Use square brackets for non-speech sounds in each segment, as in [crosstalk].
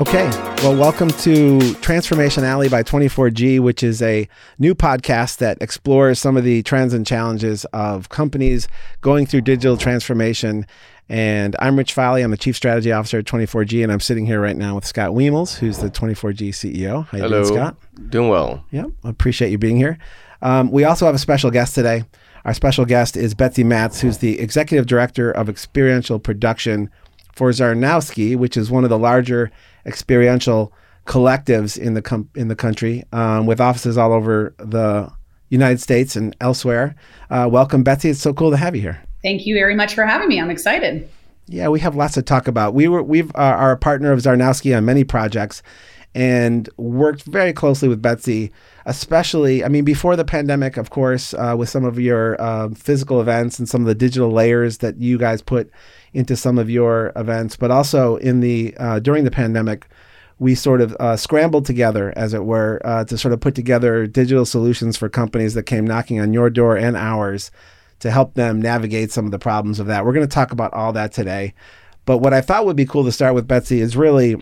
Okay, well, welcome to Transformation Alley by 24G, which is a new podcast that explores some of the trends and challenges of companies going through digital transformation. And I'm Rich Foley. I'm the Chief Strategy Officer at 24G, and I'm sitting here right now with Scott Wiemels, who's the 24G CEO. How you Hello. doing, Scott? Doing well. Yeah, I appreciate you being here. Um, we also have a special guest today. Our special guest is Betsy Matz, who's the Executive Director of Experiential Production for Czarnowski, which is one of the larger experiential collectives in the com- in the country, um, with offices all over the United States and elsewhere. Uh, welcome, Betsy. It's so cool to have you here. Thank you very much for having me. I'm excited. Yeah, we have lots to talk about. We were we've uh, are a partner of Czarnowski on many projects, and worked very closely with Betsy, especially. I mean, before the pandemic, of course, uh, with some of your uh, physical events and some of the digital layers that you guys put into some of your events, but also in the uh, during the pandemic. We sort of uh, scrambled together, as it were, uh, to sort of put together digital solutions for companies that came knocking on your door and ours to help them navigate some of the problems of that. We're going to talk about all that today. But what I thought would be cool to start with, Betsy, is really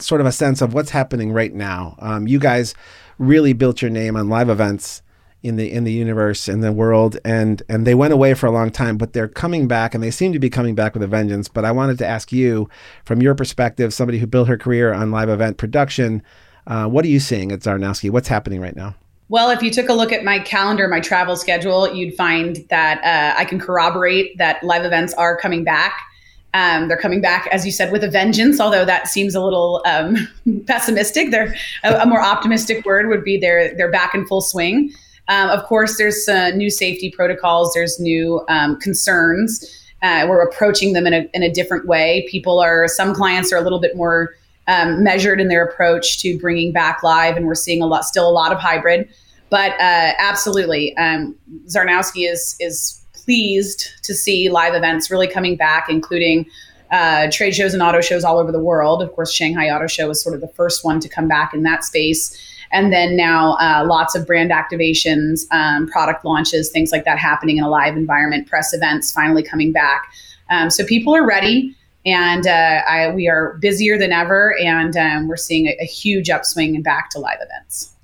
sort of a sense of what's happening right now. Um, you guys really built your name on live events in the in the universe in the world and and they went away for a long time but they're coming back and they seem to be coming back with a vengeance but i wanted to ask you from your perspective somebody who built her career on live event production uh, what are you seeing at czarnowski what's happening right now Well, if you took a look at my calendar, my travel schedule, you'd find that uh, I can corroborate that live events are coming back. Um, they're coming back, as you said, with a vengeance. Although that seems a little um, [laughs] pessimistic. They're a, a, more optimistic word would be they're they're back in full swing. Um, of course, there's uh, new safety protocols. There's new um, concerns. Uh, we're approaching them in a in a different way. People are some clients are a little bit more um, measured in their approach to bringing back live, and we're seeing a lot, still a lot of hybrid. But uh, absolutely, um, Czarnowski is is pleased to see live events really coming back, including uh, trade shows and auto shows all over the world. Of course, Shanghai Auto Show was sort of the first one to come back in that space. And then now uh, lots of brand activations, um, product launches, things like that happening in a live environment, press events finally coming back. Um, so people are ready and uh, I, we are busier than ever, and um, we're seeing a, a, huge upswing and back to live events.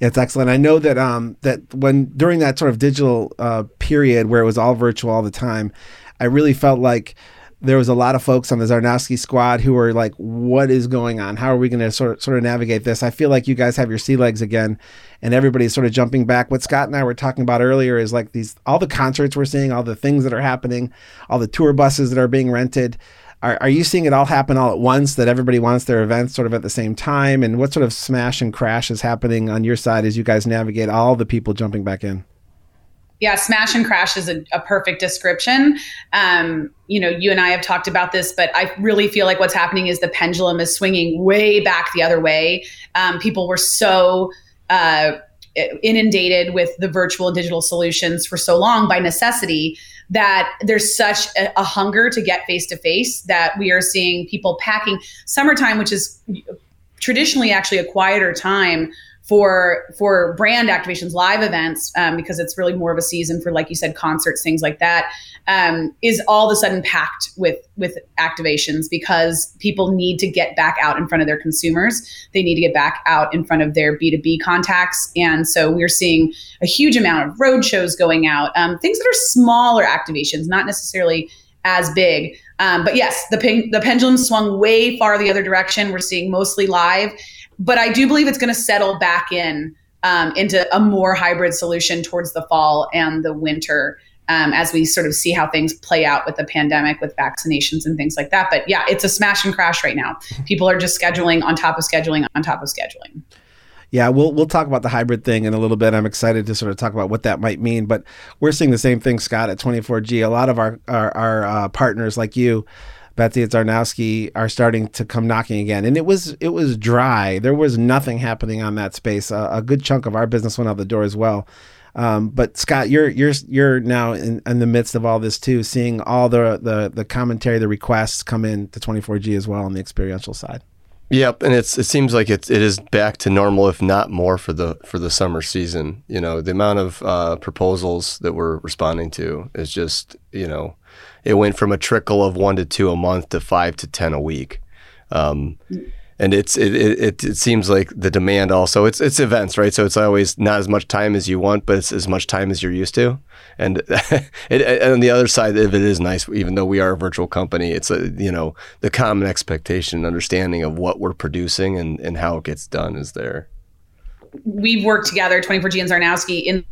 It's excellent. I know that um, that when during that sort of digital uh, period where it was all virtual all the time, I really felt like there was a lot of folks on the Czarnowski squad who were like, "What is going on? How are we going to sort of, sort of navigate this?" I feel like you guys have your sea legs again, and everybody's sort of jumping back. What Scott and I were talking about earlier is like these all the concerts we're seeing, all the things that are happening, all the tour buses that are being rented. Are, are you seeing it all happen all at once? That everybody wants their events sort of at the same time, and what sort of smash and crash is happening on your side as you guys navigate all the people jumping back in? yeah, smash and crash is a, a perfect description. Um, you know, you and I have talked about this, but I really feel like what's happening is the pendulum is swinging way back the other way. Um, people were so uh, inundated with the virtual and digital solutions for so long by necessity that there's such a, a hunger to get face to face that we are seeing people packing summertime, which is traditionally actually a quieter time for for brand activations, live events, um, because it's really more of a season for, like you said, concerts, things like that, um, is all of a sudden packed with with activations because people need to get back out in front of their consumers. They need to get back out in front of their B two B contacts, and so we're seeing a huge amount of road shows going out, um, things that are smaller activations, not necessarily as big. Um, but yes, the ping, the pendulum swung way far the other direction. We're seeing mostly live but I do believe it's going to settle back in um, into a more hybrid solution towards the fall and the winter um, as we sort of see how things play out with the pandemic, with vaccinations and things like that. But yeah, it's a smash and crash right now. People are just scheduling on top of scheduling on top of scheduling. Yeah, we'll we'll talk about the hybrid thing in a little bit. I'm excited to sort of talk about what that might mean. But we're seeing the same thing, Scott, at 24G. A lot of our our, our uh, partners like you Betsy and Czarnowski are starting to come knocking again. And it was it was dry. There was nothing happening on that space. A good chunk of our business went out the door as well. Um, but Scott, you're you're you're now in, in, the midst of all this too, seeing all the, the the commentary, the requests come in to 24G as well on the experiential side. Yep, and it's it seems like it's it is back to normal, if not more, for the for the summer season. You know, the amount of uh, proposals that we're responding to is just you know it went from a trickle of one to two a month to five to ten a week. Um, and it's it, it it seems like the demand also it's it's events right? So it's always not as much time as you want but it's as much time as you're used to. And [laughs] it, and on the other side of it is nice even though we are a virtual company it's a you know the common expectation and understanding of what we're producing and and how it gets done is there. We've worked together 24g and czarnowski in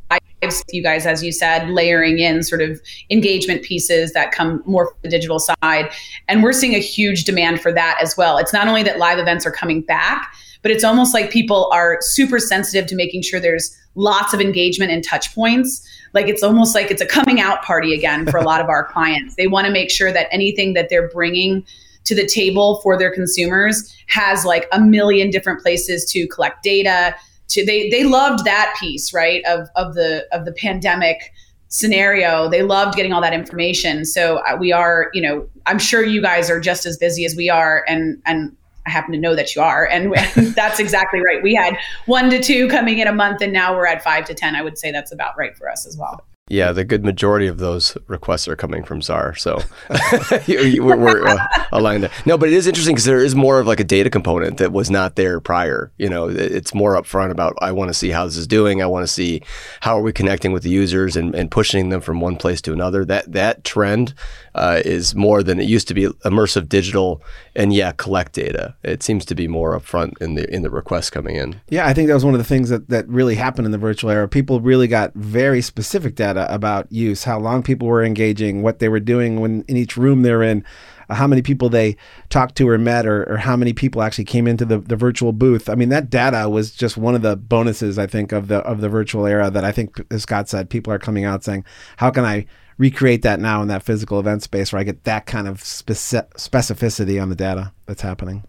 you guys as you said layering in sort of engagement pieces that come more from the digital side. And we're seeing a huge demand for that as well. It's not only that live events are coming back but it's almost like people are super sensitive to making sure there's lots of engagement and touch points. Like it's almost like it's a coming out party again for a lot of our [laughs] clients. They want to make sure that anything that they're bringing to the table for their consumers has like a million different places to collect data to they they loved that piece right of of the of the pandemic scenario they loved getting all that information so uh, we are you know i'm sure you guys are just as busy as we are and and I happen to know that you are. And [laughs] that's exactly right. We had one to two coming in a month, and now we're at five to 10. I would say that's about right for us as well. Yeah, the good majority of those requests are coming from Czar, so [laughs] we're, we're uh, aligned there. No, but it is interesting because there is more of like a data component that was not there prior. You know, it's more upfront about I want to see how this is doing. I want to see how are we connecting with the users and, and pushing them from one place to another. That that trend uh, is more than it used to be. Immersive digital and yeah, collect data. It seems to be more upfront in the in the requests coming in. Yeah, I think that was one of the things that that really happened in the virtual era. People really got very specific data data about use, how long people were engaging, what they were doing when in each room they're in, uh, how many people they talked to or met, or, or how many people actually came into the, the virtual booth. I mean, that data was just one of the bonuses I think of the of the virtual era that I think, as Scott said, people are coming out saying, how can I recreate that now in that physical event space where I get that kind of speci- specificity on the data that's happening.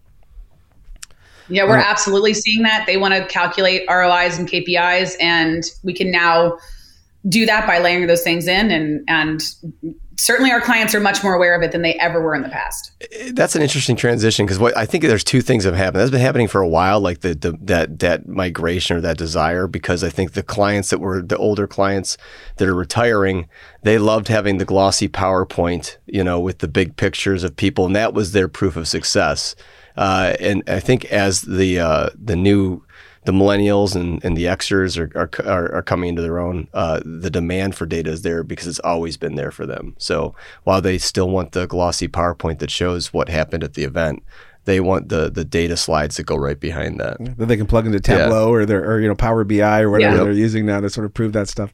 Yeah, we're uh, absolutely seeing that. They want to calculate ROIs and KPIs, and we can now do that by layering those things in and and certainly our clients are much more aware of it than they ever were in the past. That's an interesting transition because what I think there's two things that have happened. That's been happening for a while, like the, the that that migration or that desire. Because I think the clients that were the older clients that are retiring, they loved having the glossy PowerPoint, you know, with the big pictures of people, and that was their proof of success. Uh, and I think as the uh, the new the millennials and, and the Xers are, are, are coming into their own. Uh, the demand for data is there because it's always been there for them. So while they still want the glossy PowerPoint that shows what happened at the event, they want the the data slides that go right behind that. That they can plug into Tableau yeah. or their or you know Power BI or whatever yeah. they're using now to sort of prove that stuff.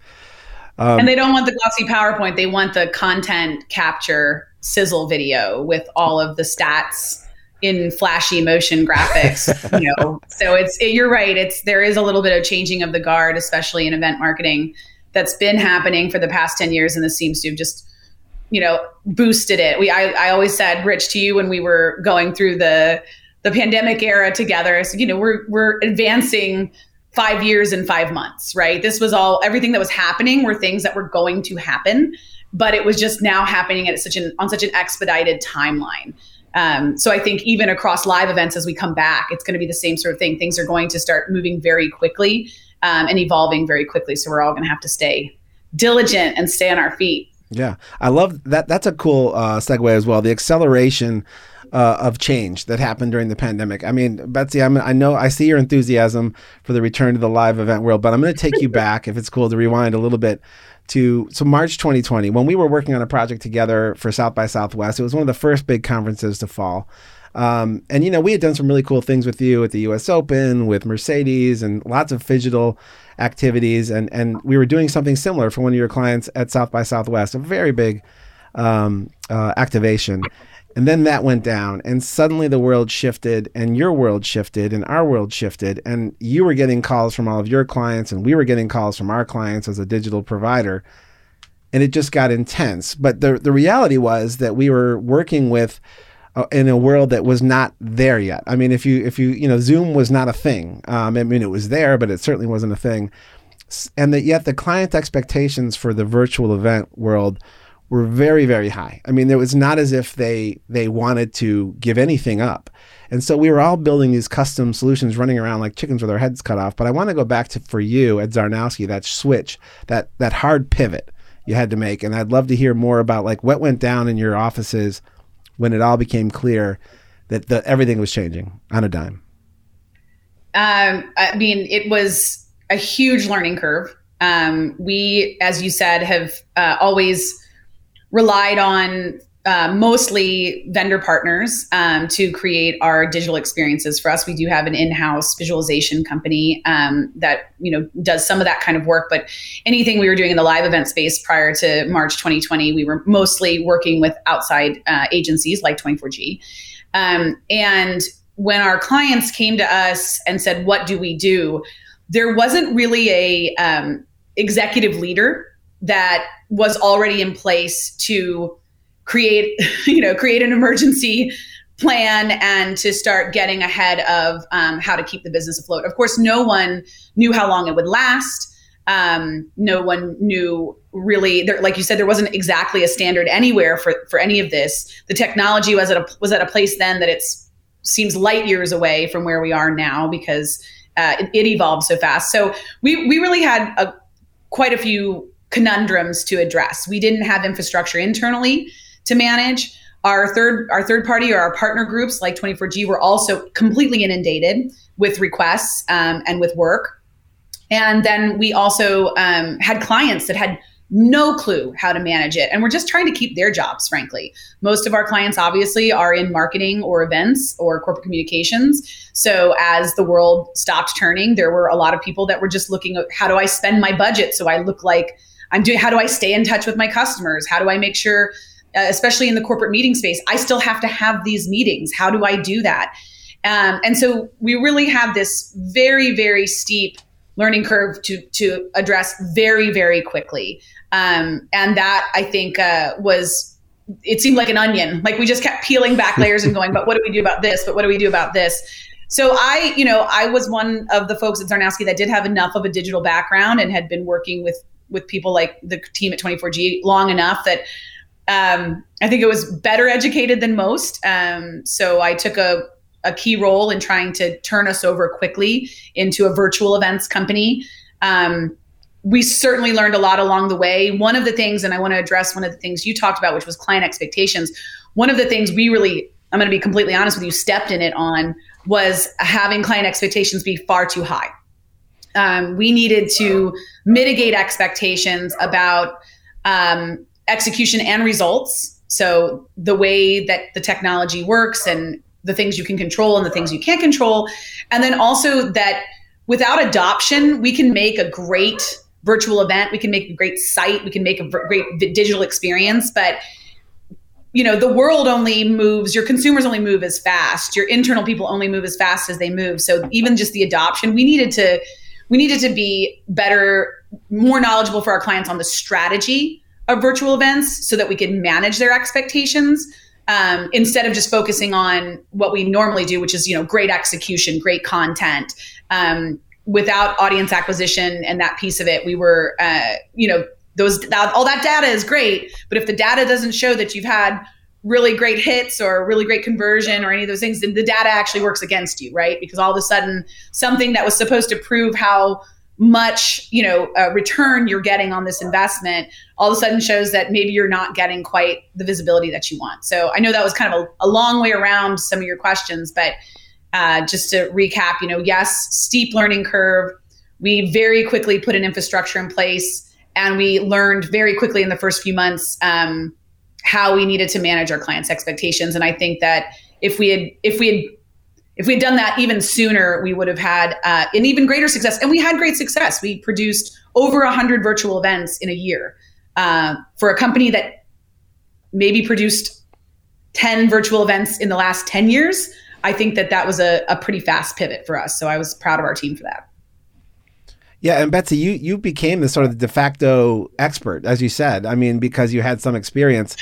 Um, and they don't want the glossy PowerPoint. They want the content capture sizzle video with all of the stats in flashy motion graphics [laughs] you know. So it's it, you're right it's there is a little bit of changing of the guard especially in event marketing that's been happening for the past 10 years and this seems to have just you know boosted it. We I, I always said rich to you when we were going through the the pandemic era together so you know we're we're advancing five years in five months right? This was all everything that was happening were things that were going to happen but it was just now happening at such an on such an expedited timeline um, so I think even across live events as we come back, it's going to be the same sort of thing. Things are going to start moving very quickly um, and evolving very quickly. So we're all going to have to stay diligent and stay on our feet. Yeah, I love that. That's a cool uh, segue as well. The acceleration uh, of change that happened during the pandemic. I mean, Betsy, I'm, I know I see your enthusiasm for the return to the live event world, but I'm going to take you [laughs] back, if it's cool, to rewind a little bit to so March 2020 when we were working on a project together for South by Southwest. It was one of the first big conferences to fall. Um, and you know, we had done some really cool things with you at the U.S. Open, with Mercedes, and lots of digital activities. And and we were doing something similar for one of your clients at South by Southwest, a very big um, uh, activation. And then that went down, and suddenly the world shifted, and your world shifted, and our world shifted. And you were getting calls from all of your clients, and we were getting calls from our clients as a digital provider. And it just got intense. But the, the reality was that we were working with uh, in a world that was not there yet. I mean, if you, if you, you know, Zoom was not a thing. Um, I mean, it was there, but it certainly wasn't a thing. And that yet the client expectations for the virtual event world were very very high. I mean, it was not as if they they wanted to give anything up. And so we were all building these custom solutions running around like chickens with our heads cut off. But I want to go back to for you at Czarnowski, that switch, that that hard pivot you had to make. And I'd love to hear more about like what went down in your offices when it all became clear that the, everything was changing on a dime? Um, I mean, it was a huge learning curve. Um, we, as you said, have uh, always relied on uh, mostly vendor partners um, to create our digital experiences for us. We do have an in-house visualization company um, that you know does some of that kind of work. But anything we were doing in the live event space prior to March 2020, we were mostly working with outside uh, agencies like 24G. Um, and when our clients came to us and said, "What do we do?" there wasn't really a um, executive leader that was already in place to create [laughs] you know create an emergency plan and to start getting ahead of um, how to keep the business afloat. Of course no one knew how long it would last. Um, no one knew really there, like you said there wasn't exactly a standard anywhere for for any of this. The technology was at a was at a place then that it's seems light years away from where we are now because uh, it, it, evolved so fast. So we we really had a, quite a few conundrums to address we didn't have infrastructure internally to manage. Our third our third party or our partner groups like 24G were also completely inundated with requests um, and with work. And then we also um, had clients that had no clue how to manage it. And we're just trying to keep their jobs, frankly. Most of our clients obviously are in marketing or events or corporate communications. So as the world stopped turning, there were a lot of people that were just looking at how do I spend my budget so I look like I'm doing, how do I stay in touch with my customers? How do I make sure uh, especially in the corporate meeting space, I still have to have these meetings. How do I do that? Um, and so we really have this very, very steep learning curve to to address very, very quickly. Um, and that I think uh, was it seemed like an onion. Like we just kept peeling back [laughs] layers and going, but what do we do about this? But what do we do about this? So I, you know, I was one of the folks at Czarnowski that did have enough of a digital background and had been working with with people like the team at 24G long enough that um, I think it was better educated than most. Um, so I took a, a key role in trying to turn us over quickly into a virtual events company. Um, we certainly learned a lot along the way. One of the things, and I want to address one of the things you talked about, which was client expectations. One of the things we really, I'm going to be completely honest with you, stepped in it on was having client expectations be far too high. Um, we needed to mitigate expectations about um, execution and results. So the way that the technology works and the things you can control and the things you can't control. And then also that without adoption, we can make a great virtual event, we can make a great site, we can make a great digital experience, but you know, the world only moves, your consumers only move as fast, your internal people only move as fast as they move. So even just the adoption, we needed to we needed to be better, more knowledgeable for our clients on the strategy of virtual events so that we could manage their expectations um, instead of just focusing on what we normally do, which is you know great execution, great content. Um, without audience acquisition and that piece of it, we were uh, you know those that, all that data is great, but if the data doesn't show that you've had really great hits or really great conversion or any of those things, then the data actually works against you, right? Because all of a sudden, something that was supposed to prove how much you know uh, return you're getting on this investment all of a sudden shows that maybe you're not getting quite the visibility that you want so i know that was kind of a, a long way around some of your questions but uh, just to recap you know yes steep learning curve we very quickly put an infrastructure in place and we learned very quickly in the first few months um, how we needed to manage our clients expectations and i think that if we had if we had if we had done that even sooner, we would have had uh, an even greater success. And we had great success. We produced over 100 virtual events in a year uh, for a company that maybe produced 10 virtual events in the last 10 years. I think that that was a, a pretty fast pivot for us. So I was proud of our team for that. Yeah, and Betsy, you you became the sort of de facto expert, as you said. I mean, because you had some experience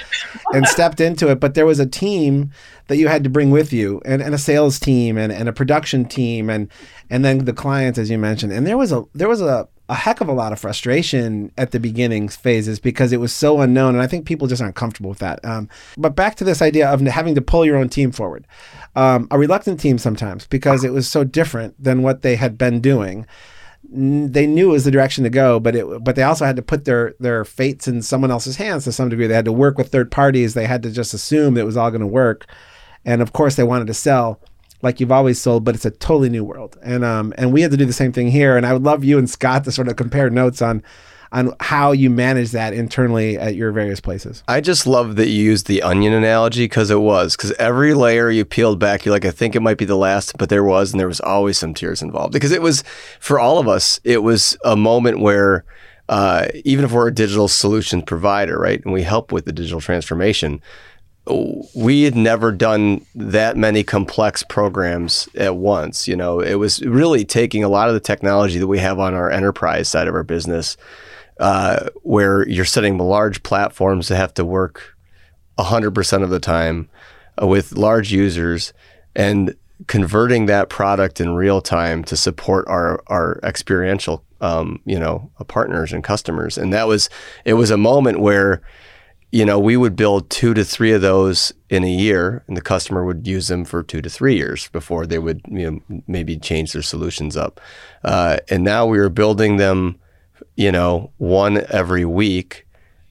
and [laughs] stepped into it. But there was a team that you had to bring with you, and, and a sales team, and, and a production team, and and then the clients, as you mentioned. And there was a there was a a heck of a lot of frustration at the beginning phases because it was so unknown, and I think people just aren't comfortable with that. Um, but back to this idea of having to pull your own team forward, um, a reluctant team sometimes because it was so different than what they had been doing they knew it was the direction to go, but it but they also had to put their their fates in someone else's hands to some degree. They had to work with third parties. They had to just assume that it was all going to work. and of course they wanted to sell like you've always sold, but it's a totally new world. And um, and we had to do the same thing here. And I would love you and Scott to sort of compare notes on on how you manage that internally at your various places. I just love that you used the onion analogy because it was because every layer you peeled back, you're like, I think it might be the last, but there was, and there was always some tears involved because it was for all of us. It was a moment where. Uh, even if we're a digital solutions provider, right, and we help with the digital transformation, we had never done that many complex programs at once. You know, it was really taking a lot of the technology that we have on our enterprise side of our business, uh, where you're setting large platforms that have to work 100% of the time uh, with large users and converting that product in real time to support our, our experiential, um, you know, partners and customers. And that was, it was a moment where, you know, we would build two to three of those in a year, and the customer would use them for two to three years before they would, you know, maybe change their solutions up. Uh, and now we are building them, you know, one every week,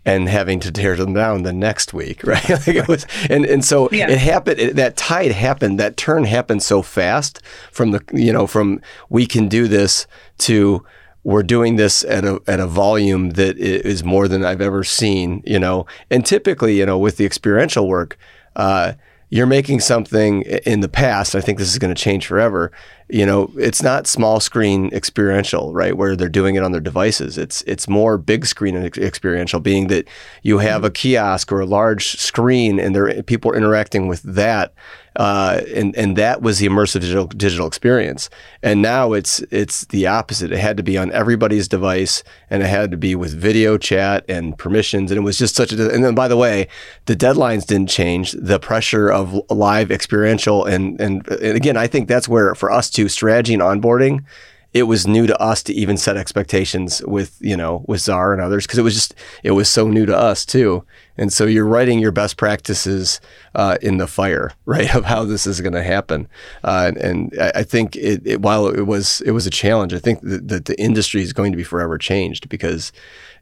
and having to tear them down the next week, [laughs] right? like it was, and and so yeah. it happened. It, that tide happened. That turn happened so fast from the, you know, from we can do this to we're doing this at a at a volume that is more than I've ever seen, you know. And typically, you know, with the experiential work, uh, you're making something in the past. I think this is going to change forever. You know, it's not small screen experiential, right? Where they're doing it on their devices. It's it's more big screen experiential, being that you have a kiosk or a large screen, and there people are interacting with that uh, and and that was the immersive digital, digital experience. And now it's it's the opposite. It had to be on everybody's device, and it had to be with video chat and permissions. And it was just such a. And then by the way, the deadlines didn't change. The pressure of live experiential and and, and again, I think that's where for us to strategy and onboarding it was new to us to even set expectations with you know with Czar and others because it was just it was so new to us too. And so you're writing your best practices uh, in the fire [laughs] right of how this is going to happen. Uh, and, I think it, it, while it was it was a challenge I think that, that the industry is going to be forever changed because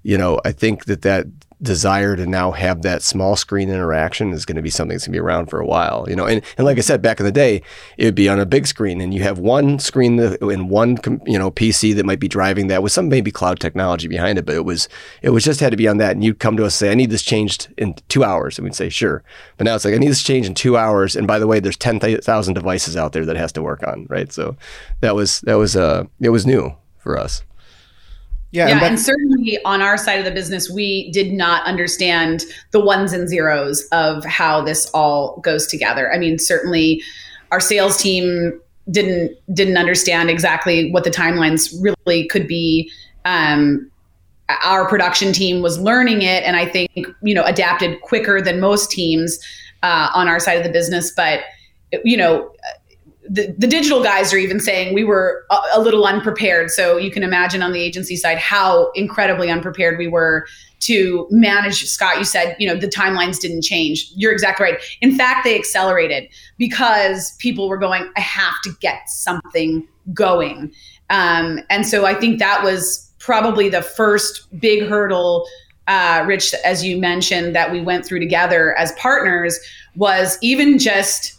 you know I think that that desire to now have that small screen interaction is going to be something that's going to be around for a while, you know. And, and like I said, back in the day, it would be on a big screen, and you have one screen in one, you know, PC that might be driving that with some maybe cloud technology behind it, but it was it was just had to be on that. And you'd come to us and say, "I need this changed in two hours," and we'd say, "Sure." But now it's like, "I need this changed in two hours," and by the way, there's ten thousand devices out there that has to work on, right? So that was that was uh it was new for us. Yeah, yeah, and, certainly on our side of the business, we did not understand the ones and zeros of how this all goes together. I mean, certainly our sales team didn't didn't understand exactly what the timelines really could be. Um, our production team was learning it, and I think you know adapted quicker than most teams uh, on our side of the business. But you know the, the digital guys are even saying we were a, a, little unprepared. So you can imagine on the agency side how incredibly unprepared we were to manage. Scott, you said, you know, the timelines didn't change. You're exactly right. In fact, they accelerated because people were going, I have to get something going. Um, and so I think that was probably the first big hurdle, uh, Rich, as you mentioned, that we went through together as partners was even just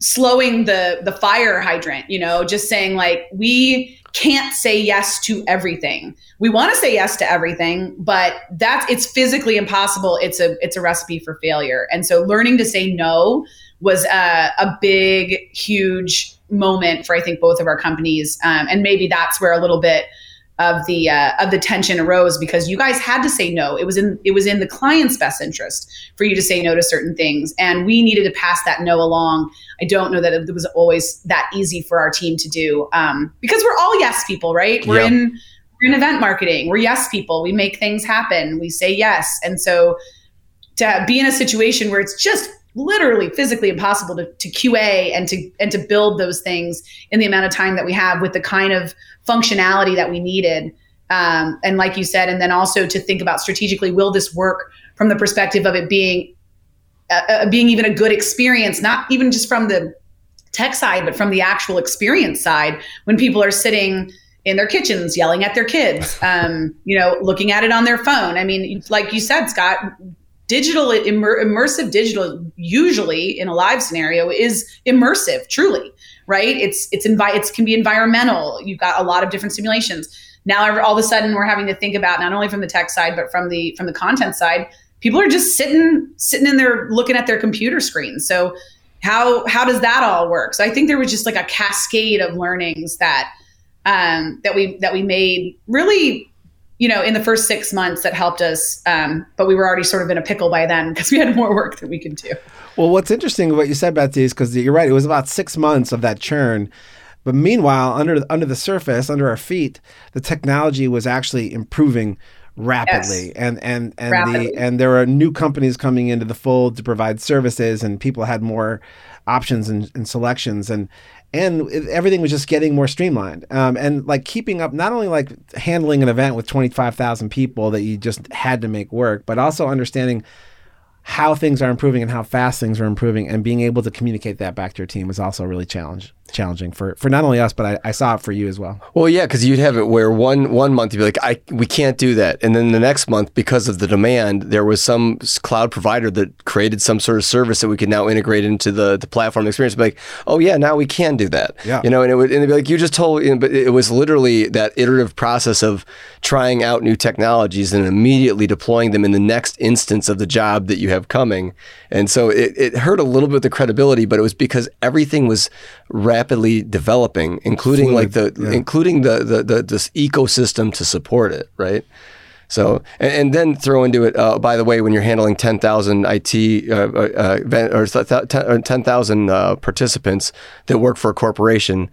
slowing the the fire hydrant you know just saying like we can't say yes to everything. We want to say yes to everything but that's it's physically impossible. It's a it's a recipe for failure. And so learning to say no was a, a big huge moment for i think both of our companies um, and maybe that's where a little bit of the uh, of the tension arose because you guys had to say no. It was in it was in the client's best interest for you to say no to certain things, and we needed to pass that no along. I don't know that it was always that easy for our team to do um, because we're all yes people, right? We're yep. in we're in event marketing. We're yes people. We make things happen. We say yes, and so to be in a situation where it's just literally physically impossible to, to QA and to and to build those things in the amount of time that we have with the kind of functionality that we needed. Um, and like you said, and then also to think about strategically, will this work from the perspective of it being uh, uh, being even a good experience, not even just from the tech side, but from the actual experience side when people are sitting in their kitchens yelling at their kids, [laughs] um, you know, looking at it on their phone. I mean, like you said, Scott, digital immer, immersive digital usually in a live scenario is immersive truly right? It's it's envi- it can be environmental. You've got a lot of different simulations. Now all of a sudden we're having to think about not only from the tech side but from the from the content side. People are just sitting sitting in there looking at their computer screens so how how does that all work? So i think there was just like a cascade of learnings that um, that we that we made really you know in the first six months that helped us um, but we were already sort of in a pickle by then because we had more work that we could do well what's interesting what you said betsy is because you're right it was about six months of that churn but meanwhile under under the surface under our feet the technology was actually improving rapidly yes. and and and rapidly. the and there are new companies coming into the fold to provide services and people had more options and, and selections and and everything was just getting more streamlined. Um, and like keeping up not only like handling an event with 25000 people that you just had to make work but also understanding how things are improving and how fast things are improving and being able to communicate that back to your team was also really challenge challenging for for not only us but I, I saw it for you as well. Well, yeah, because you'd have it where one one month you'd be like, I we can't do that, and then the next month because of the demand, there was some cloud provider that created some sort of service that we could now integrate into the the platform experience. Be like, oh yeah, now we can do that. Yeah, you know, and it would and it'd be like you just told, you know, but it was literally that iterative process of trying out new technologies and immediately deploying them in the next instance of the job that you have coming, and so it, it hurt a little bit the credibility, but it was because everything was rapidly developing, including Fluid, like the yeah. including the, the the this ecosystem to support it, right? So, and, and, then throw into it, uh, by the way, when you're handling 10,000 IT uh, uh, or 10,000 uh, participants that work for a corporation,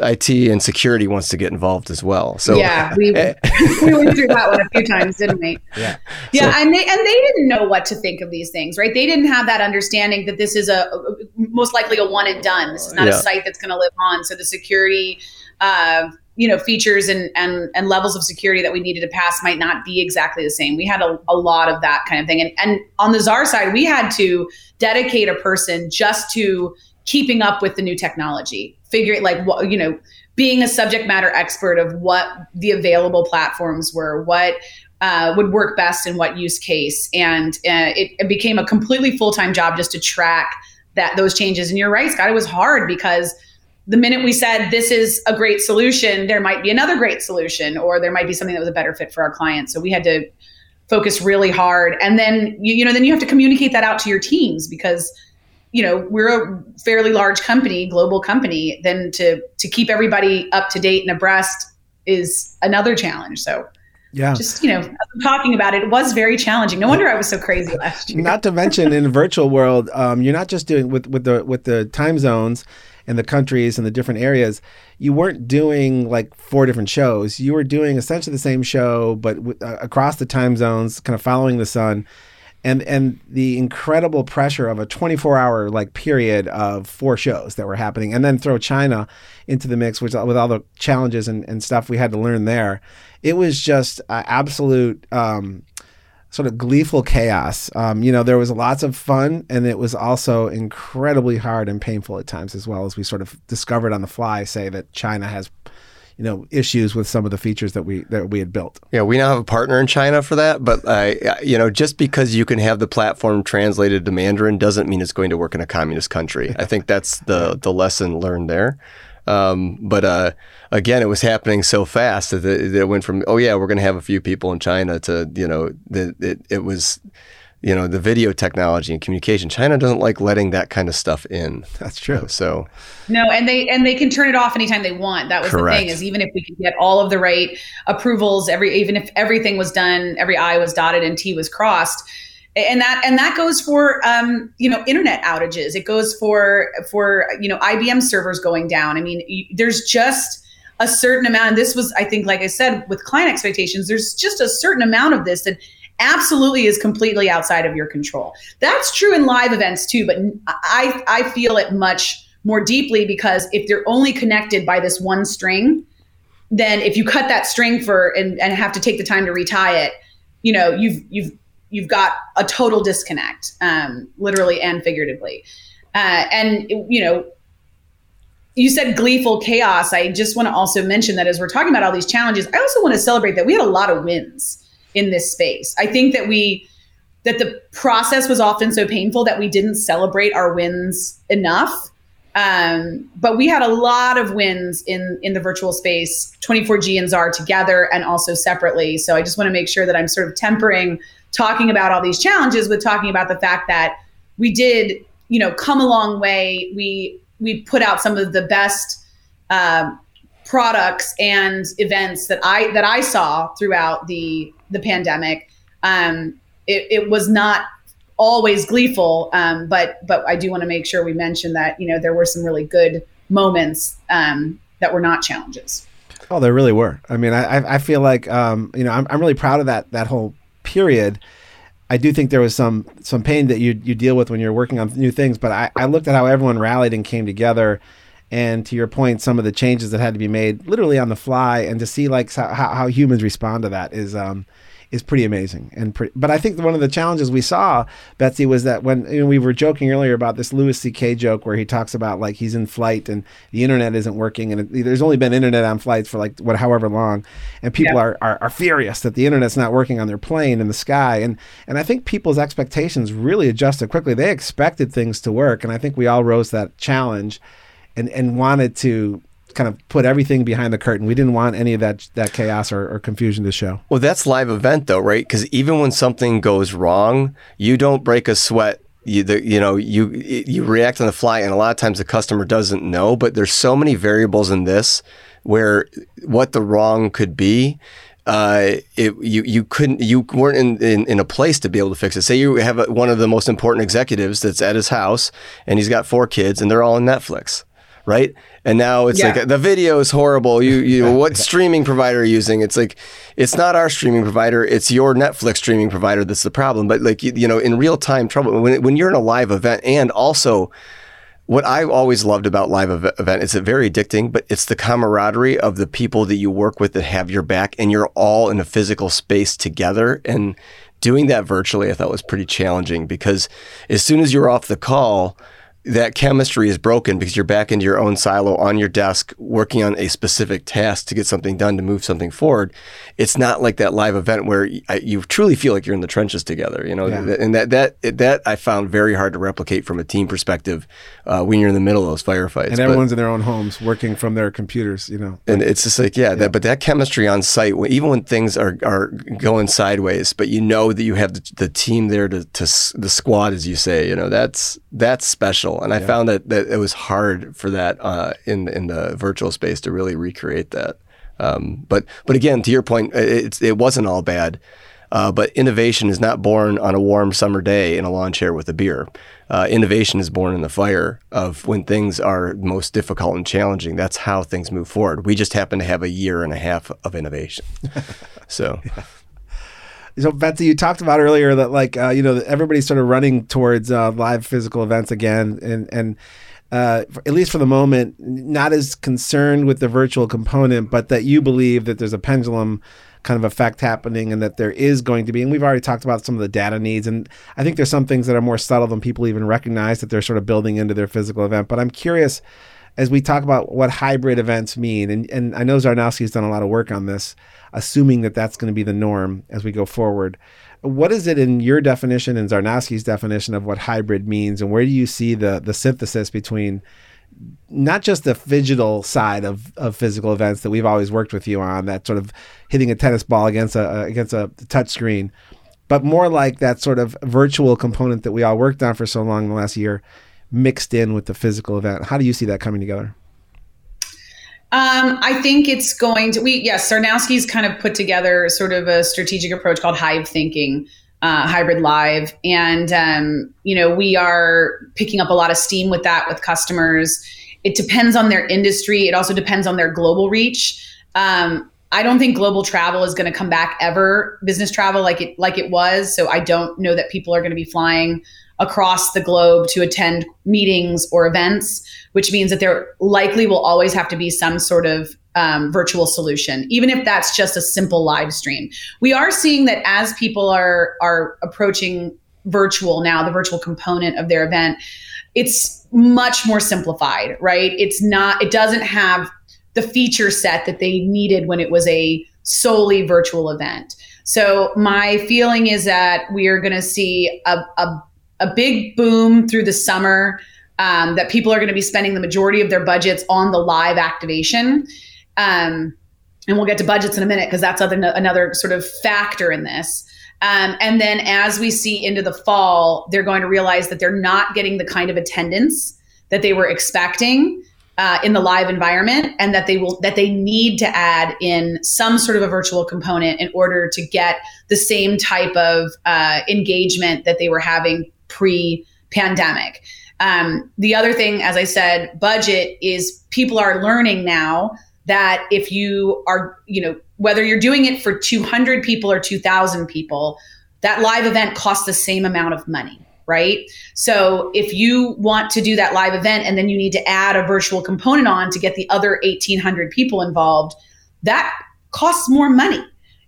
IT and security wants to get involved as well. So, yeah, we, [laughs] eh. [laughs] we went through that one a few times, didn't we? Yeah. Yeah. So, and they, and they didn't know what to think of these things, right? They didn't have that understanding that this is a, a most likely a one and done. This is not yeah. a site that's going to live on. So the security, uh, you know features and, and and levels of security that we needed to pass might not be exactly the same. We had a, a lot of that kind of thing. And and on the czar side we had to dedicate a person just to keeping up with the new technology figuring like what you know being a subject matter expert of what the available platforms were what uh, would work best in what use case. And uh, it, it became a completely full-time job just to track that those changes. And you're right scott it was hard because the minute we said this is a great solution, there might be another great solution, or there might be something that was a better fit for our clients. So we had to focus really hard, and then you, you know then you have to communicate that out to your teams because you know we're a fairly large company, global company. Then to to keep everybody up to date and abreast is another challenge. So yeah. Just, you know, talking about it, it was very challenging. No wonder I was so crazy last year. Not to mention in the virtual world, um, you're not just doing with, with the with the time zones and the countries and the different areas, you weren't doing like four different shows. You were doing essentially the same show, but w- uh, across the time zones, kind of following the sun. And, and the incredible pressure of a 24 hour like period of four shows that were happening and then throw China into the mix which with all the challenges and, and stuff we had to learn there it was just uh, absolute um, sort of gleeful chaos. Um, you know, there was lots of fun, and it was also incredibly hard and painful at times as well as we sort of discovered on the fly. Say that China has, you know, issues with some of the features that we that we had built. Yeah, we now have a partner in China for that, but uh, you know, just because you can have the platform translated to Mandarin doesn't mean it's going to work in a communist country. I think that's the the lesson learned there. Um, but uh, again, it was happening so fast that it, it went from oh yeah, we're going to have a few people in China to you know that it, it was you know the video technology and communication. China doesn't like letting that kind of stuff in. That's true. So no, and they and they can turn it off anytime they want. That was Correct. the thing is even if we could get all of the right approvals, every even if everything was done, every I was dotted and T was crossed and that and that goes for um, you know internet outages. It goes for for you know ibm servers going down. I mean there's just a certain amount and this was i think like i said with client expectations there's just a certain amount of this that absolutely is completely outside of your control. That's true in live events too but i i feel it much more deeply because if they're only connected by this one string then if you cut that string for and, and have to take the time to retie it you know you've you've you've got a total disconnect, um, literally and figuratively. Uh, and you know, you said gleeful chaos. I just want to also mention that as we're talking about all these challenges, I also want to celebrate that we had a lot of wins in this space. I think that we that the process was often so painful that we didn't celebrate our wins enough. Um, but we had a lot of wins in in the virtual space, 24G and Czar together and also separately. So I just want to make sure that I'm sort of tempering talking about all these challenges with talking about the fact that we did, you know, come a long way. We we put out some of the best uh, products and events that I that I saw throughout the the pandemic. Um, it, it was not always gleeful, um, but but I do want to make sure we mention that you know there were some really good moments um, that were not challenges. Oh, there really were. I mean, I I feel like um, you know I'm I'm really proud of that that whole period. I do think there was some some pain that you you deal with when you're working on new things, but I, I looked at how everyone rallied and came together, and to your point, some of the changes that had to be made literally on the fly, and to see like how, how humans respond to that is um, is pretty amazing. And pretty, but I think one of the challenges we saw, Betsy, was that when you know, we were joking earlier about this Louis C.K. joke where he talks about like he's in flight and the internet isn't working, and it, there's only been internet on flights for like what however long, and people yeah. are, are are furious that the internet's not working on their plane in the sky, and and I think people's expectations really adjusted quickly. They expected things to work, and I think we all rose that challenge, and and wanted to kind of put everything behind the curtain. We didn't want any of that that chaos or, or confusion to show. Well, that's live event though, right? Because even when something goes wrong, you don't break a sweat. You, the, you know you you react on the fly, and a lot of times the customer doesn't know. But there's so many variables in this where what the wrong could be. Uh, it, you you couldn't you weren't in, in, in, a place to be able to fix it. Say you have a, one of the most important executives that's at his house, and he's got four kids, and they're all on Netflix right? And now it's yeah. like the video is horrible. You you [laughs] what streaming provider are you using? It's like it's not our streaming provider. It's your Netflix streaming provider that's the problem. But like you, you know, in real time trouble when when you're in a live event, and also what I always loved about live event is it very addicting, but it's the camaraderie of the people that you work with that have your back, and you're all in a physical space together. And doing that virtually, I thought was pretty challenging because as soon as you're off the call that chemistry is broken because you're back into your own silo on your desk working on a specific task to get something done to move something forward. It's not like that live event where you truly feel like you're in the trenches together you know? Yeah. and that that that i found very hard to replicate from a team perspective uh, when you're in the middle of those firefights and everyone's but, in their own homes working from their computers you know? And it's just like yeah, yeah. That, but that chemistry on site even when things are are going sideways but you know that you have the, the team there to, to the squad as you say you know? That's that's special and I found that, that it was hard for that uh, in in the virtual space to really recreate that. Um, but but again, to your point, it, it wasn't all bad. Uh, but innovation is not born on a warm summer day in a lawn chair with a beer. Uh, innovation is born in the fire of when things are most difficult and challenging. That's how things move forward. We just happen to have a year and a half of innovation. [laughs] so. yeah. So Betsy, you talked about earlier that like uh, you know everybody's sort of running towards uh, live physical events again, and and uh, at least for the moment, not as concerned with the virtual component, but that you believe that there's a pendulum kind of effect happening and that there is going to be and we've already talked about some of the data needs and i think there's some things that are more subtle than people even recognize that they're sort of building into their physical event but i'm curious as we talk about what hybrid events mean and, and i know Czarnowski has done a lot of work on this assuming that that's going to be the norm as we go forward. What is it in your definition and Czarnowski's definition of what hybrid means, and where do you see the the synthesis between not just the digital side of, of physical events that we've always worked with you on, that sort of hitting a tennis ball against a against a touch screen, but more like that sort of virtual component that we all worked on for so long in the last year, mixed in with the physical event. How do you see that coming together? Um, I think it's going to, we, yes, Czarnowski's kind of put together sort of a strategic approach called Hive Thinking, uh, Hybrid Live. And, um, you know, we are picking up a lot of steam with that with customers. It depends on their industry, it also depends on their global reach. Um, I don't think global travel is going to come back ever, business travel like it like it was. So I don't know that people are going to be flying across the globe to attend meetings or events, which means that there likely will always have to be some sort of um, virtual solution, even if that's just a simple live stream. We are seeing that as people are are approaching virtual now, the virtual component of their event, it's much more simplified, right? It's not. It doesn't have the feature set that they needed when it was a solely virtual event. So my feeling is that we are going to see a, a, a big boom through the summer. Um, that people are going to be spending the majority of their budgets on the live activation. Um, and we'll get to budgets in a minute because that's other, another sort of factor in this. Um, and then as we see into the fall, they're going to realize that they're not getting the kind of attendance that they were expecting uh, in the live environment, and that they will that they need to add in some sort of a virtual component in order to get the same type of uh, engagement that they were having pre-pandemic. Um, the other thing, as I said, budget is people are learning now that if you are, you know, whether you're doing it for 200 people or 2,000 people, that live event costs the same amount of money right? So if you want to do that live event and then you need to add a virtual component on to get the other 1800 people involved, that costs more money.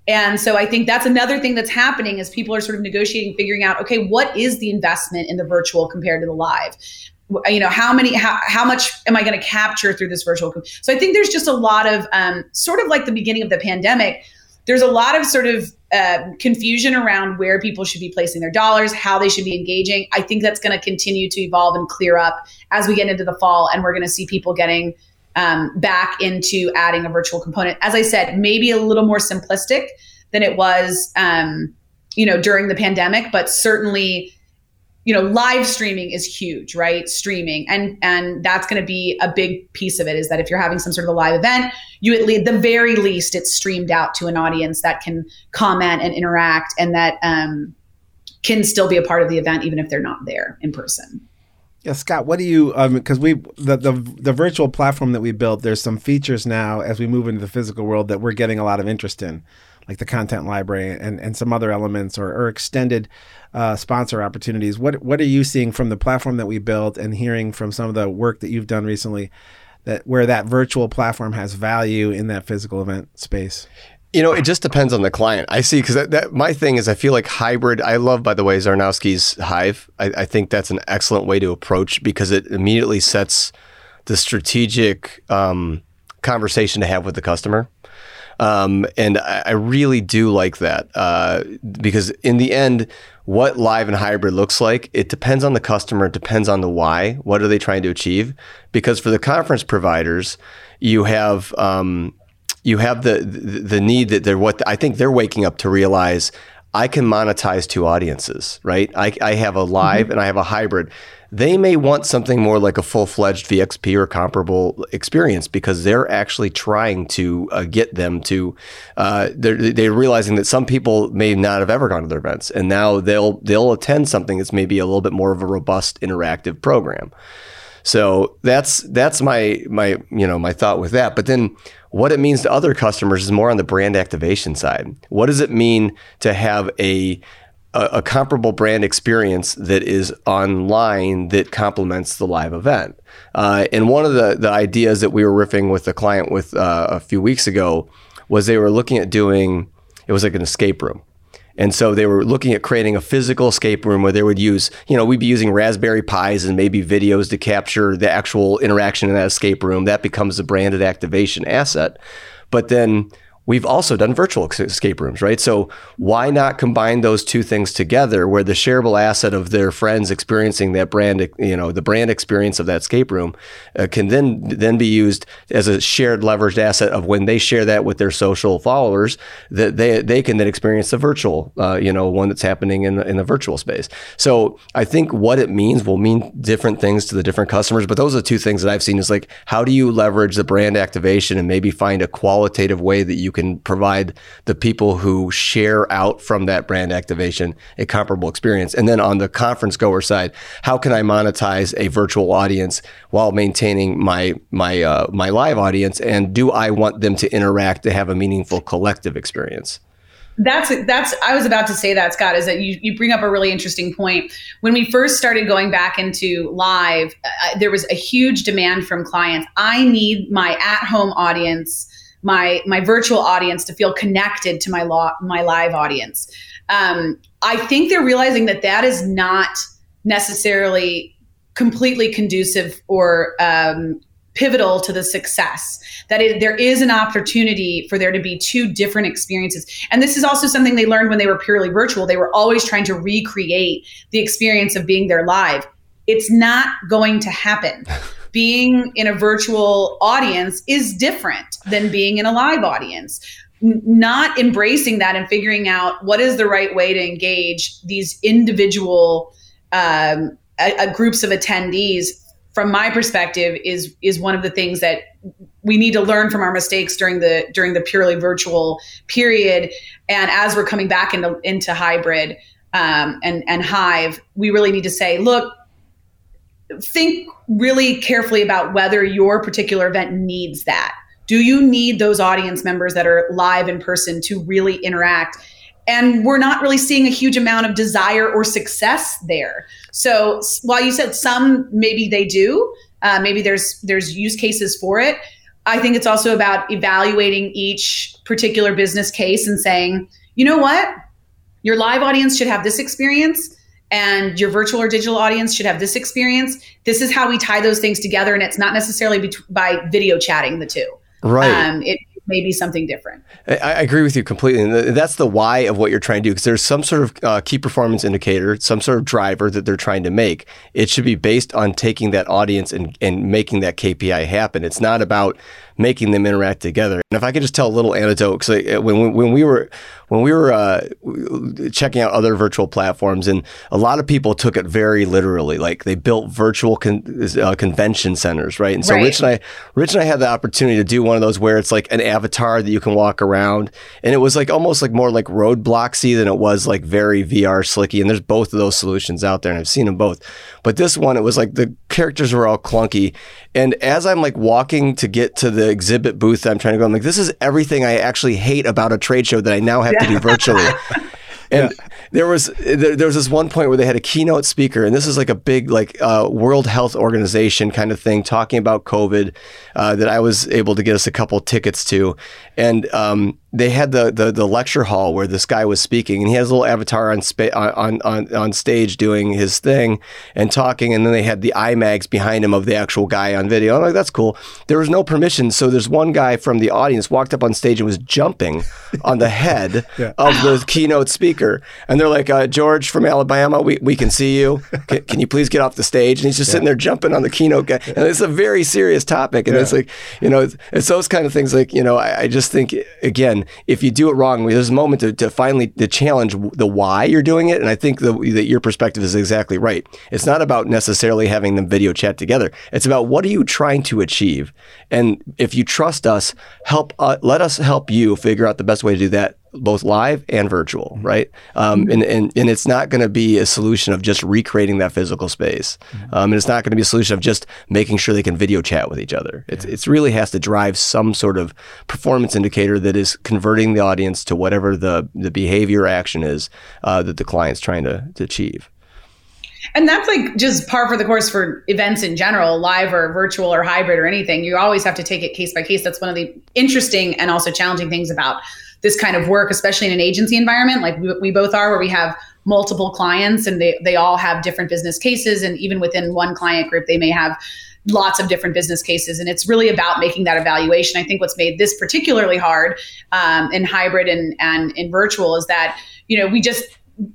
And so I think that's another thing that's happening is people are sort of negotiating, figuring out, okay, what is the investment in the virtual compared to the live? You know, how many, how, how much am I going to capture through this virtual? So I think there's just a lot of um, sort of like the beginning of the pandemic. There's a lot of sort of uh, confusion around where people should be placing their dollars, how they should be engaging. I think that's going to continue to evolve and clear up as we get into the fall, and we're going to see people getting um, back into adding a virtual component. As I said, maybe a little more simplistic than it was, um, you know, during the pandemic, but certainly you know live streaming is huge right? Streaming. And and that's going to be a big piece of it is that if you're having some sort of a live event you at least the very least it's streamed out to an audience that can comment and interact and that um, can still be a part of the event even if they're not there in person yeah, Scott, what do you because um, we the, the the virtual platform that we built, there's some features now as we move into the physical world that we're getting a lot of interest in like the content library and, and some other elements or, or extended uh, sponsor opportunities. What what are you seeing from the platform that we built and hearing from some of the work that you've done recently that where that virtual platform has value in that physical event space? You know, it just depends on the client. I see because that, that, my thing is, I feel like hybrid. I love, by the way, Czarnowski's Hive. I, I think that's an excellent way to approach because it immediately sets the strategic um, conversation to have with the customer. Um, and I, I, really do like that uh, because in the end, what live and hybrid looks like, it depends on the customer, it depends on the why. What are they trying to achieve? Because for the conference providers, you have um, you have the, the, need that they're what I think they're waking up to realize I can monetize two audiences, right? I, I have a live mm-hmm. and I have a hybrid they may want something more like a full fledged VXP or comparable experience because they're actually trying to uh, get them to. Uh, they're, they're realizing that some people may not have ever gone to their events, and now they'll they'll attend something that's maybe a little bit more of a robust interactive program. So that's that's my my you know my thought with that. But then what it means to other customers is more on the brand activation side. What does it mean to have a a, a, comparable brand experience that is online that complements the live event. Uh, and one of the, the ideas that we were riffing with the client with uh, a few weeks ago was they were looking at doing it was like an escape room. And so they were looking at creating a physical escape room where they would use, you know, we'd be using Raspberry Pis and maybe videos to capture the actual interaction in that escape room. That becomes a branded activation asset. But then We've also done virtual escape rooms, right? So why not combine those two things together where the shareable asset of their friends experiencing that brand, you know, the brand experience of that escape room uh, can then then be used as a shared leveraged asset of when they share that with their social followers that they they can then experience the virtual, uh, you know, one that's happening in the, in the virtual space. So I think what it means will mean different things to the different customers, but those are two things that I've seen is like how do you leverage the brand activation and maybe find a qualitative way that you you can provide the people who share out from that brand activation a comparable experience. And then on the conference goer side, how can I monetize a virtual audience while maintaining my my uh, my live audience? And do I want them to interact to have a meaningful collective experience? That's that's I was about to say that Scott is that you you bring up a really interesting point. When we first started going back into live, uh, there was a huge demand from clients. I need my at home audience my my virtual audience to feel connected to my law my live audience. Um, I think they're realizing that that is not necessarily completely conducive or um, pivotal to the success. That it, there is an opportunity for there to be two different experiences. And this is also something they learned when they were purely virtual. They were always trying to recreate the experience of being there live. It's not going to happen [laughs] being in a virtual audience is different than being in a live audience. Not embracing that and figuring out what is the right way to engage these individual um, a, a groups of attendees from my perspective is is one of the things that we need to learn from our mistakes during the during the purely virtual period. And as we're coming back into into hybrid um, and and hive we really need to say look think really carefully about whether your particular event needs that do you need those audience members that are live in person to really interact and we're not really seeing a huge amount of desire or success there. So while you said some, maybe they do, uh, maybe there's there's use cases for it. I think it's also about evaluating each particular business case and saying, you know what, your live audience should have this experience, and your virtual or digital audience should have this experience. This is how we tie those things together, and it's not necessarily bet- by video chatting the two. Right. Um, it, maybe something different. I, I, agree with you completely. And that's the why of what you're trying to do because there's some sort of uh, key performance indicator, some sort of driver that they're trying to make. It should be based on taking that audience and, and making that KPI happen. It's not about making them interact together. And if I could just tell a little anecdote, because when, when we were when we were uh, checking out other virtual platforms, and a lot of people took it very literally, like they built virtual con- uh, convention centers, right? And so right. Rich and I, Rich and I had the opportunity to do one of those where it's like an avatar that you can walk around, and it was like almost like more like Robloxy than it was like very VR slicky. And there's both of those solutions out there, and I've seen them both. But this one, it was like the characters were all clunky, and as I'm like walking to get to the exhibit booth I'm trying to go, I'm like, this is everything I actually hate about a trade show that I now have yeah. to do virtually. [laughs] And yeah. there was there, there, was this one point where they had a keynote speaker, and this is like a big like uh, World Health Organization kind of thing talking about COVID uh, that I was able to get us a couple tickets to, and um, they had the, the the lecture hall where this guy was speaking, and he has a little avatar on spa- on on on stage doing his thing and talking, and then they had the IMAGs behind him of the actual guy on video. I'm like, that's cool. There was no permission, so there's one guy from the audience walked up on stage and was jumping on the head [laughs] yeah. of the keynote speaker, and they're like, uh, George from Alabama, we, we can see you. Can, can, you please get off the stage? And he's just yeah. sitting there jumping on the keynote guy, and it's a very serious topic, and yeah. it's like, you know, it's, it's, those kind of things. Like, you know, I, I just think again if you do it wrong, there's a moment to, to finally to challenge the why you're doing it. And I think that your perspective is exactly right. It's not about necessarily having them video chat together. It's about what are you trying to achieve? And if you trust us, help uh, let us help you figure out the best way to do that both live and virtual, mm-hmm. right? Um, and, and, and it's not going to be a solution of just recreating that physical space. Mm-hmm. Um, and it's not going to be a solution of just making sure they can video chat with each other. It's, yeah. it's really has to drive some sort of performance indicator that is converting the audience to whatever the, the behavior action is uh, that the client's trying to, to achieve. And that's like just par for the course for events in general, live or virtual or hybrid or anything. You always have to take it case by case. That's one of the interesting and also challenging things about this kind of work, especially in an agency environment like we, we both are, where we have multiple clients and they, they all have different business cases. And even within one client group, they may have lots of different business cases. And it's really about making that evaluation. I think what's made this particularly hard um, in hybrid and, and in virtual is that, you know, we just,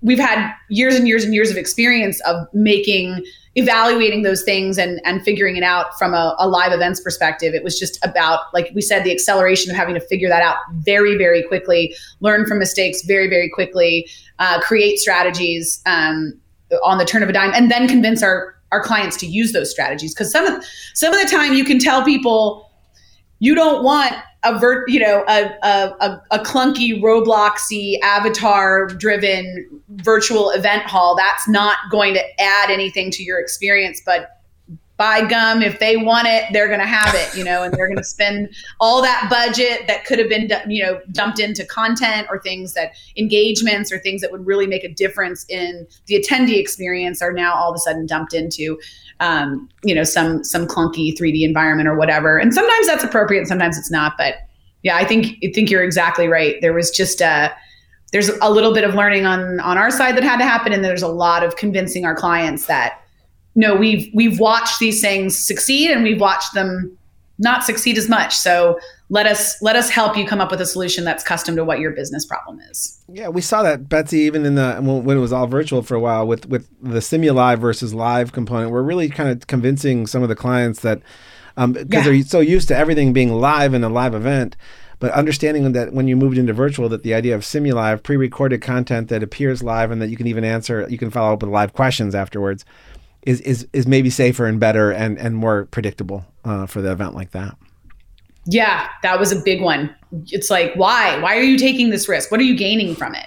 we've had years and years and years of experience of making evaluating those things and and figuring it out from a, a, live events perspective. It was just about like we said the acceleration of having to figure that out very very quickly learn from mistakes very very quickly uh, create strategies um, on the turn of a dime and then convince our our clients to use those strategies. Because some of some of the time you can tell people you don't want a vert, you know, a, a, a clunky Robloxy avatar driven virtual event hall. That's not going to add anything to your experience, but by gum, if they want it, they're going to have it, you know, and they're going to spend all that budget that could have been, you know, dumped into content or things that engagements or things that would really make a difference in the attendee experience are now all of a sudden dumped into um, you know, some some clunky 3D environment or whatever. And sometimes that's appropriate, sometimes it's not. But yeah, I think I think you're exactly right. There was just a there's a little bit of learning on on our side that had to happen, and there's a lot of convincing our clients that no, we've we've watched these things succeed and we've watched them not succeed as much. So let us let us help you come up with a solution that's custom to what your business problem is. Yeah, we saw that Betsy even in the when it was all virtual for a while with with the Simulive versus live component. We're really kind of convincing some of the clients that because um, yeah. they're so used to everything being live in a live event. But understanding that when you moved into virtual, that the idea of Simulive, pre-recorded content that appears live, and that you can even answer, you can follow up with live questions afterwards, is is is maybe safer and better and and more predictable uh, for the event like that. Yeah, that was a big one. It's like, why? Why are you taking this risk? What are you gaining from it?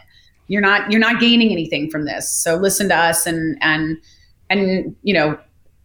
You're not you're not gaining anything from this. So listen to us and and and you know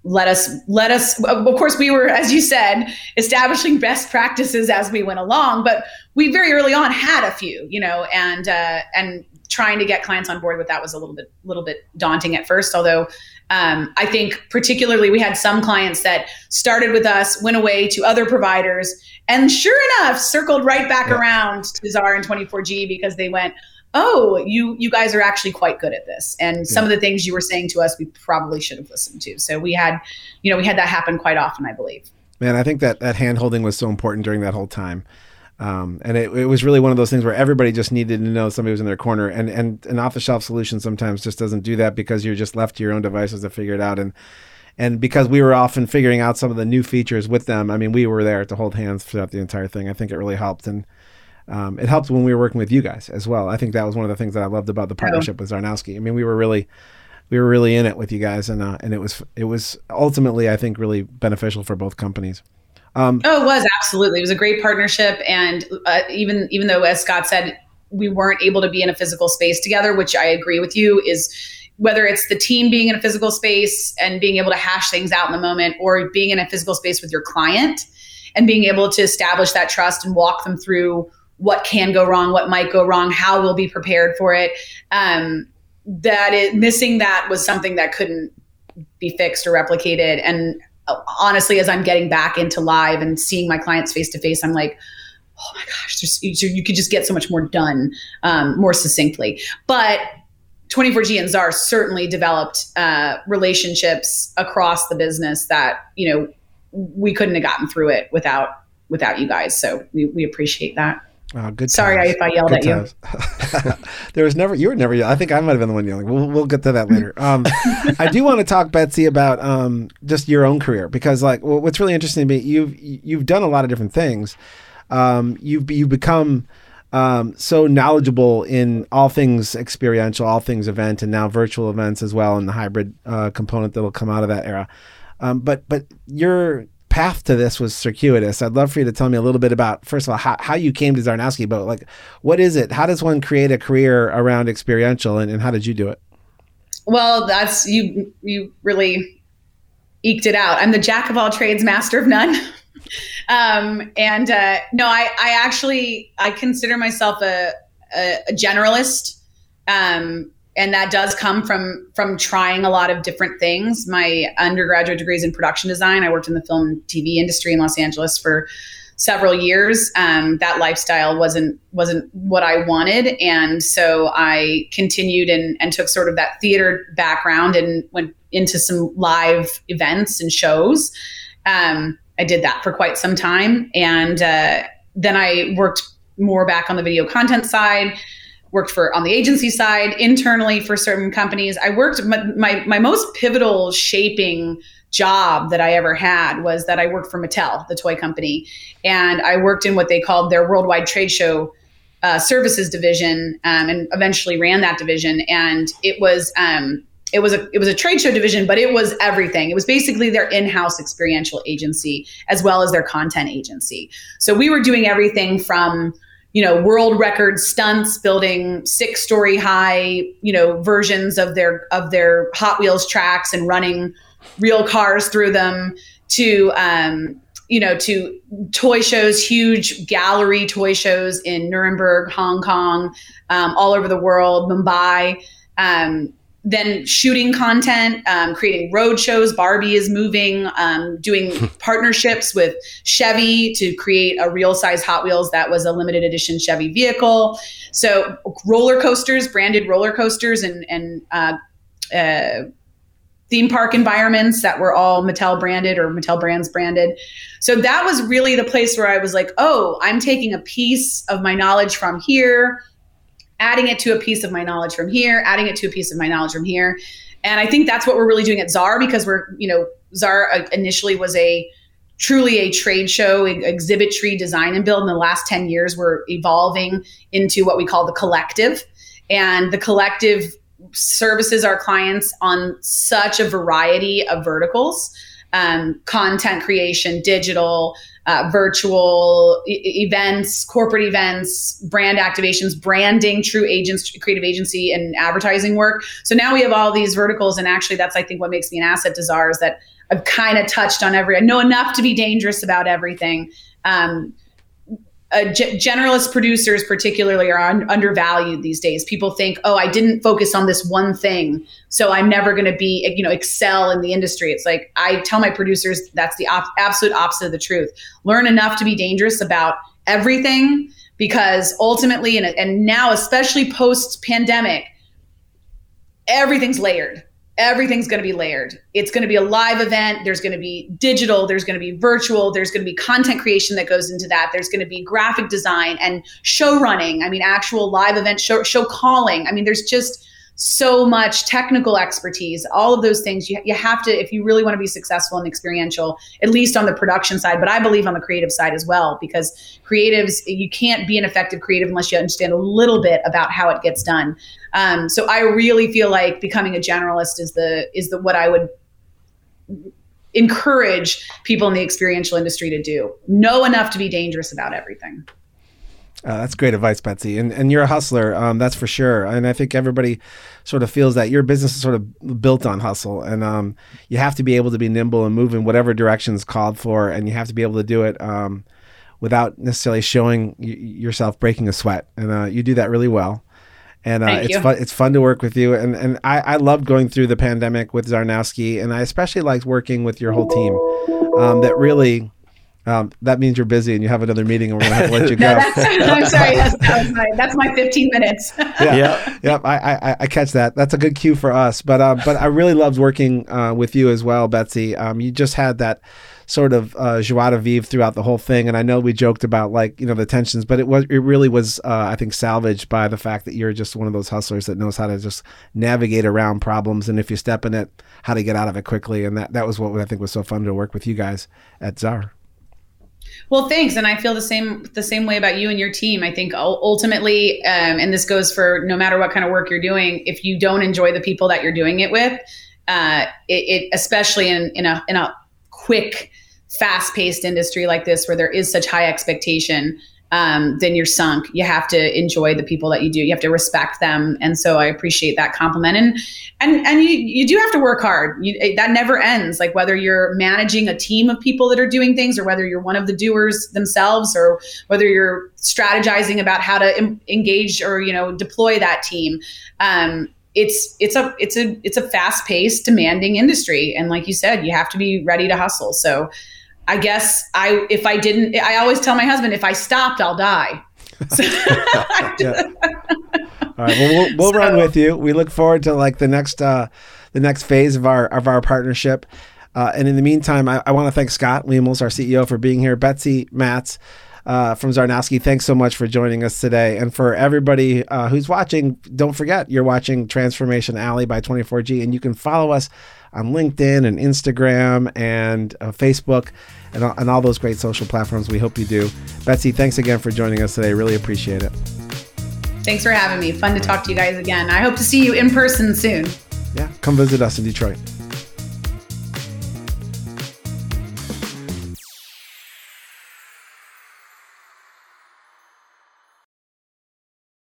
let us let us of course we were as you said establishing best practices as we went along but we very early on had a few you know and uh, and trying to get clients on board with that was a little bit little bit daunting at first although um, i think particularly we had some clients that started with us went away to other providers and sure enough circled right back yeah. around to czar and 24g because they went oh, you you guys are actually quite good at this. And some yeah. of the things you were saying to us, we probably should have listened to. So we had, you know, we had that happen quite often, I believe. Man, I think that that hand holding was so important during that whole time. Um, and it, it was really one of those things where everybody just needed to know somebody was in their corner. And and an off the shelf solution sometimes just doesn't do that because you're just left to your own devices to figure it out. And and because we were often figuring out some of the new features with them, I mean, we were there to hold hands throughout the entire thing. I think it really helped. And um, it helped when we were working with you guys as well. I think that was one of the things that I loved about the partnership with Czarnowski. I mean, we were really we were really in it with you guys, and uh, and it was it was ultimately I think really beneficial for both companies. Um, oh, it was absolutely. It was a great partnership, and uh, even even though, as Scott said, we weren't able to be in a physical space together, which I agree with you is whether it's the team being in a physical space and being able to hash things out in the moment, or being in a physical space with your client and being able to establish that trust and walk them through what can go wrong, what might go wrong, how we'll be prepared for it. Um, that it, missing that was something that couldn't be fixed or replicated. And honestly, as I'm getting back into live and seeing my clients face to face, I'm like, oh my gosh, there's, you could just get so much more done um, more succinctly. But 24G and Czar certainly developed uh, relationships across the business that you know we couldn't have gotten through it without without you guys. So we, we appreciate that. Oh, good. Sorry times. if I yelled good at you. [laughs] there was never. You were never. I think I might have been the one yelling. We'll, we'll get to that later. Um, [laughs] I do want to talk, Betsy, about um, just your own career because, like, what's really interesting to me, you've you've done a lot of different things. Um, you've you become um, so knowledgeable in all things experiential, all things event, and now virtual events as well, and the hybrid uh, component that will come out of that era. Um, but but you're path to this was circuitous. I'd love for you to tell me a little bit about, first of all, how, how you came to Czarnowski, but like, what is it? How does one create a career around experiential and, and how did you do it? Well, that's, you, you really eked it out. I'm the jack of all trades, master of none. [laughs] um, and uh, no, I, I actually, I consider myself a, a, a generalist. Um, and that does come from from trying a lot of different things. My undergraduate degrees in production design. I worked in the film tv industry in los angeles for several years. Um, that lifestyle wasn't wasn't what i wanted. And so i continued and, and took sort of that theater background and went into some live events and shows. Um, i did that for quite some time. And uh, then i worked more back on the video content side worked for on the agency side internally for certain companies i worked my, my, my most pivotal shaping job that i ever had was that i worked for mattel the toy company and i worked in what they called their worldwide trade show uh, services division um, and eventually ran that division and it was um, it was a it was a trade show division, but it was everything. It was basically their in-house experiential agency as well as their content agency. So we were doing everything from you know world record stunts building six story high you know versions of their of their hot wheels tracks and running real cars through them to um, you know to toy shows huge gallery toy shows in nuremberg hong kong um, all over the world mumbai. Um, then shooting content, um, creating road shows. Barbie is moving, um, doing [laughs] partnerships with Chevy to create a real size Hot Wheels that was a limited edition Chevy vehicle. So roller coasters, branded roller coasters, and and uh, uh, theme park environments that were all Mattel branded or Mattel brands branded. So that was really the place where I was like, oh, I'm taking a piece of my knowledge from here, adding it to a piece of my knowledge from here, adding it to a piece of my knowledge from here. And I think that's what we're really doing at Czar because we're, you know, Czar uh, initially was a truly a trade show exhibitry design and build in the last 10 years we're evolving into what we call the collective and the collective services our clients on such a variety of verticals um, content creation digital uh, virtual e- events corporate events brand activations branding true agents creative agency and advertising work so now we have all these verticals and actually that's i think what makes me an asset to czar is that I've kind of touched on every. I know enough to be dangerous about everything. Um, uh, g- generalist producers, particularly, are un- undervalued these days. People think, "Oh, I didn't focus on this one thing, so I'm never going to be, you know, excel in the industry." It's like I tell my producers that's the op- absolute opposite of the truth. Learn enough to be dangerous about everything, because ultimately, and, and now, especially post pandemic, everything's layered everything's going to be layered. It's going to be a live event. There's going to be digital. There's going to be virtual. There's going to be content creation that goes into that. There's going to be graphic design and show running. I mean, actual live event show, show calling. I mean, there's just so much technical expertise, all of those things. You, you have to, if you really want to be successful and experiential, at least on the production side, but I believe on the creative side as well, because creatives, you can't be an effective creative unless you understand a little bit about how it gets done. Um, so I really feel like becoming a generalist is the is the what I would encourage people in the experiential industry to do. Know enough to be dangerous about everything. Uh, that's great advice, Betsy. And and you're a hustler, um, that's for sure. And I think everybody sort of feels that your business is sort of built on hustle, and um, you have to be able to be nimble and move in whatever direction is called for, and you have to be able to do it um, without necessarily showing y- yourself breaking a sweat. And uh, you do that really well and uh, it's fun. It's fun to work with you, and and I, I loved going through the pandemic with Czarnowski, and I especially liked working with your whole team. Um, that really. Um, that means you're busy and you have another meeting, and we're gonna have to let you [laughs] go. no, I'm sorry. That's, that's, my, that's my 15 minutes. [laughs] yeah, yeah, yeah I, I, I, catch that. That's a good cue for us. But uh, but I really loved working uh, with you as well, Betsy. Um, you just had that sort of uh, joie de vivre throughout the whole thing. And I know we joked about like you know the tensions, but it was it really was uh, I think salvaged by the fact that you're just one of those hustlers that knows how to just navigate around problems, and if you step in it, how to get out of it quickly. And that that was what I think was so fun to work with you guys at Czar. Well, thanks, and I feel the same the same way about you and your team. I think ultimately, um, and this goes for no matter what kind of work you're doing. If you don't enjoy the people that you're doing it with, uh, it, it especially in in a in a quick, fast paced industry like this where there is such high expectation, um, then you're sunk. You have to enjoy the people that you do. You have to respect them, and so I appreciate that compliment. And and and you you do have to work hard. You, that never ends. Like whether you're managing a team of people that are doing things, or whether you're one of the doers themselves, or whether you're strategizing about how to em- engage or you know deploy that team. Um, it's it's a it's a it's a fast paced, demanding industry, and like you said, you have to be ready to hustle. So, I guess I if I didn't, I always tell my husband if I stopped, I'll die. [laughs] yeah. [laughs] All right, well, we'll, we'll so, run with you. We look forward to like the next uh, the next phase of our of our partnership. Uh, and in the meantime, I, I want to thank Scott Lemos, our CEO, for being here. Betsy Matz, uh, from Czarnowski. Thanks so much for joining us today. And for everybody uh, who's watching, don't forget you're watching Transformation Alley by 24G, and you can follow us on LinkedIn and Instagram and uh, Facebook and, and all those great social platforms. We hope you do. Betsy, thanks again for joining us today. Really appreciate it. Thanks for having me. Fun to talk to you guys again. I hope to see you in person soon. Yeah, come visit us in Detroit.